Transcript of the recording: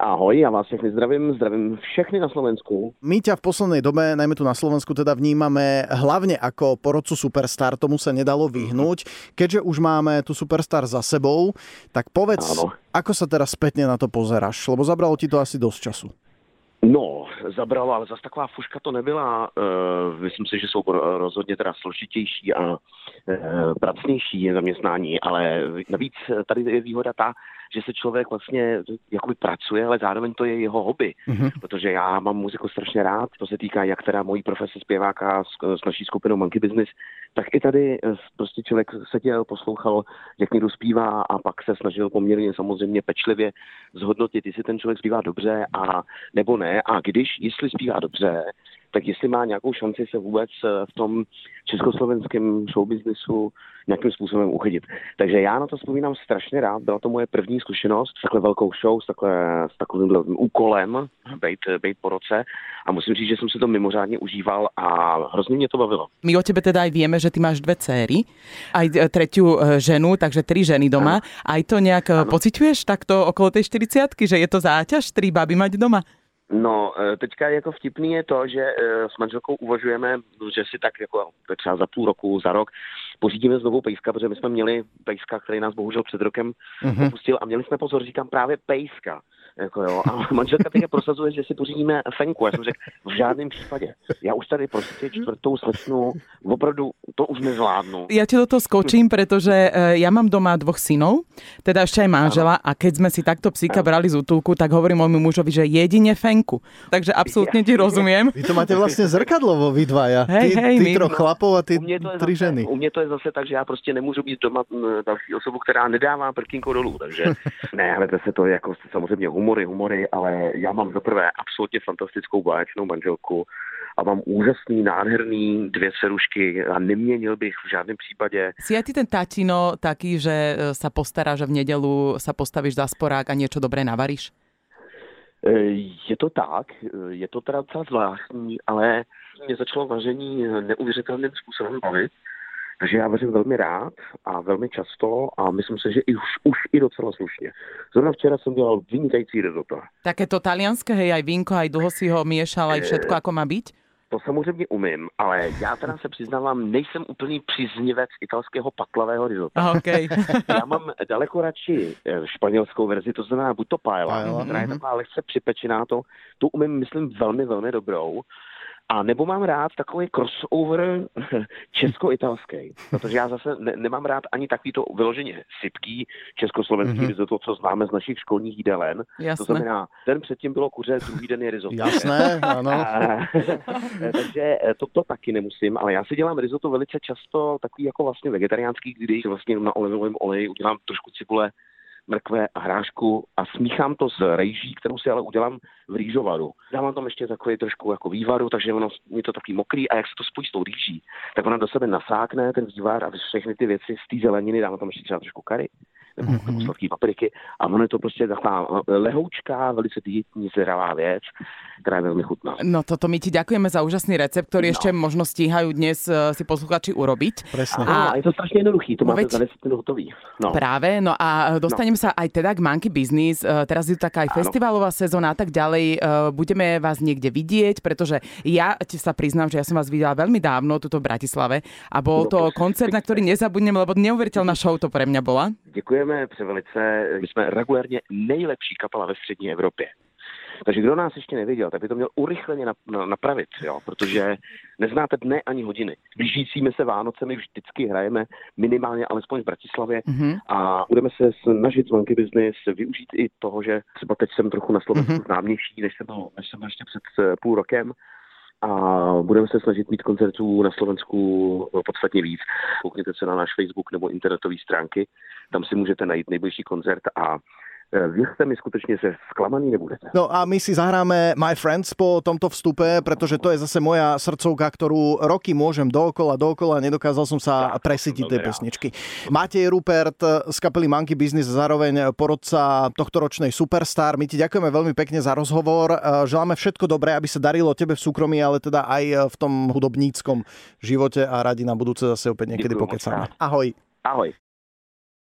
Ahoj, já vás všechny zdravím, zdravím všechny na Slovensku. My ťa v poslednej dobe, najmä tu na Slovensku, teda vnímame hlavne ako porodcu Superstar, tomu sa nedalo vyhnúť. Keďže už máme tu Superstar za sebou, tak povedz, Áno. ako sa teraz spätne na to pozeráš, lebo zabralo ti to asi dosť času. No, zabralo, ale zase taková fuška to nebyla. Uh, myslím si, že jsou rozhodně teda složitější a uh, pracnější zaměstnání, ale navíc tady je výhoda ta, že se člověk vlastně jakoby pracuje, ale zároveň to je jeho hobby, mm-hmm. protože já mám muziku strašně rád, to se týká jak teda mojí profese zpěváka s, s naší skupinou Monkey Business, tak i tady eh, prostě člověk seděl, poslouchal, jak někdo zpívá a pak se snažil poměrně samozřejmě pečlivě zhodnotit, jestli ten člověk zpívá dobře a nebo ne. A když, jestli zpívá dobře, tak jestli má nějakou šanci se vůbec eh, v tom československém showbiznisu nějakým způsobem uchytit. Takže já na to vzpomínám strašně rád. Byla to moje první zkušenost s takhle velkou show, s, takhle, s takovým úkolem, být, být po roce. A musím říct, že jsem si to mimořádně užíval a hrozně mě to bavilo. My o tebe teda aj vieme, že ty máš dve céry, aj e, tretiu e, ženu, takže tri ženy doma. Ano. Aj to ano. E, pociťuješ takto okolo tej 40 že je to záťaž tri baby mať doma? No, e, teďka jako vtipný je to, že e, s manželkou uvažujeme, že si tak jako třeba za půl roku, za rok pořídíme znovu pejska, protože my jsme měli pejska, který nás bohužel před rokem mm-hmm. opustil a měli jsme pozor, říkám právě pejska. Jako jo. A manželka teď prosazuje, že si pořídíme fenku. Já jsem řekl, v žádném případě. Já už tady prostě čtvrtou slečnu, opravdu to už nezvládnu. Ja ti do toho skočím, pretože e, ja mám doma dvoch synov, teda ešte aj manžela a keď sme si takto psíka brali z útulku, tak hovorím môjmu mužovi, že jedine fenku. Takže absolútne ti rozumiem. Vy to máte vlastne zrkadlovo, vy dvaja. Hej, ty, hej, ty my... troch chlapov a ty tri zase, ženy. U mě to je zase tak, že já prostě nemůžu být doma další osobu, která nedává prkínko dolů. Takže ne, ale se to jako samozřejmě humory, humory, ale já mám za prvé absolutně fantastickou báječnou manželku a mám úžasný, nádherný dvě cerušky a neměnil bych v žádném případě. Si aj ty ten tatino taký, že e, sa postará, že v nedelu sa postavíš za sporák a niečo dobré navaríš? E, je to tak, e, je to teda docela zvláštní, ale mě začalo vaření neuvěřitelným způsobem bavit. Takže já vařím velmi rád a velmi často a myslím si, že i už, už i docela slušně. Zrovna včera jsem dělal vynikající risotto. Také to talianské, hej, aj vínko, aj dlho si ho miešal, aj všetko, ako má byť? To samozřejmě umím, ale já teda se přiznávám, nejsem úplný příznivec italského patlavého risota. Okay. já mám daleko radši eh, španělskou verzi, to znamená buď to paella, která je mhm. taková lehce připečená, to, tu umím, myslím, velmi, velmi dobrou. A nebo mám rád takový crossover česko-italský, protože já zase ne, nemám rád ani takový to vyloženě sypký československý mm-hmm. risotto, co známe z našich školních jídelen. To znamená, den předtím bylo kuře, druhý den je risotto. Jasné, ano. takže to, to taky nemusím, ale já si dělám risotto velice často takový jako vlastně vegetariánský, když vlastně na olivovém oleji udělám trošku cibule, mrkve a hrášku a smíchám to s rejží, kterou si ale udělám v rýžovaru. Dávám tam ještě takový trošku jako vývaru, takže ono je to takový mokrý a jak se to spojí s tou rýží, tak ona do sebe nasákne ten vývar a všechny ty věci z té zeleniny, dávám tam ještě třeba trošku kary, nebo mm-hmm. sladký papriky a ono je to prostě taková lehoučká, velice dietní, zralá věc, která je velmi chutná. No toto my ti ďakujeme za úžasný recept, ktorý no. ešte možno stíhajú dnes uh, si posluchači urobiť. Presne. A, a je to strašne jednoduchý, to máte za 10 minút hotový. No. Práve, no a e, dostanem no. sa aj teda k Monkey Business. Teraz je tu taká aj festivalová sezóna a tak ďalej. Budeme vás niekde vidieť, pretože ja ti sa priznám, že ja som vás videla veľmi dávno tuto v Bratislave a bol no, to koncert, na ktorý nezabudnem, lebo neuveriteľná show to pre mňa bola. Děkujeme převelice. My jsme regulárně nejlepší kapela ve střední Evropě. Takže kdo nás ještě neviděl, tak by to měl urychleně napravit, jo, protože neznáte dne ani hodiny. Blížícími se Vánocemi vždycky hrajeme minimálně alespoň v Bratislavě mm-hmm. a budeme se snažit z Monkey Business využít i toho, že třeba teď jsem trochu na Slovensku mm-hmm. známější, než jsem byl, než jsem ještě před eh, půl rokem a budeme se snažit mít koncertů na Slovensku podstatně víc. Koukněte se na náš Facebook nebo internetové stránky, tam si můžete najít nejbližší koncert a věřte mi skutečně, že zklamaní nebudete. No a my si zahráme My Friends po tomto vstupe, pretože to je zase moja srdcovka, ktorú roky môžem dookola, dookola, nedokázal som sa ja, presítiť tej pesničky. Matej Rupert z kapely Monkey Business, zároveň porodca tohto ročnej Superstar. My ti ďakujeme veľmi pekne za rozhovor. E, želáme všetko dobré, aby sa darilo tebe v súkromí, ale teda aj v tom hudobníckom živote a radi na budúce zase opäť niekedy pokecáme. Ahoj. Ahoj.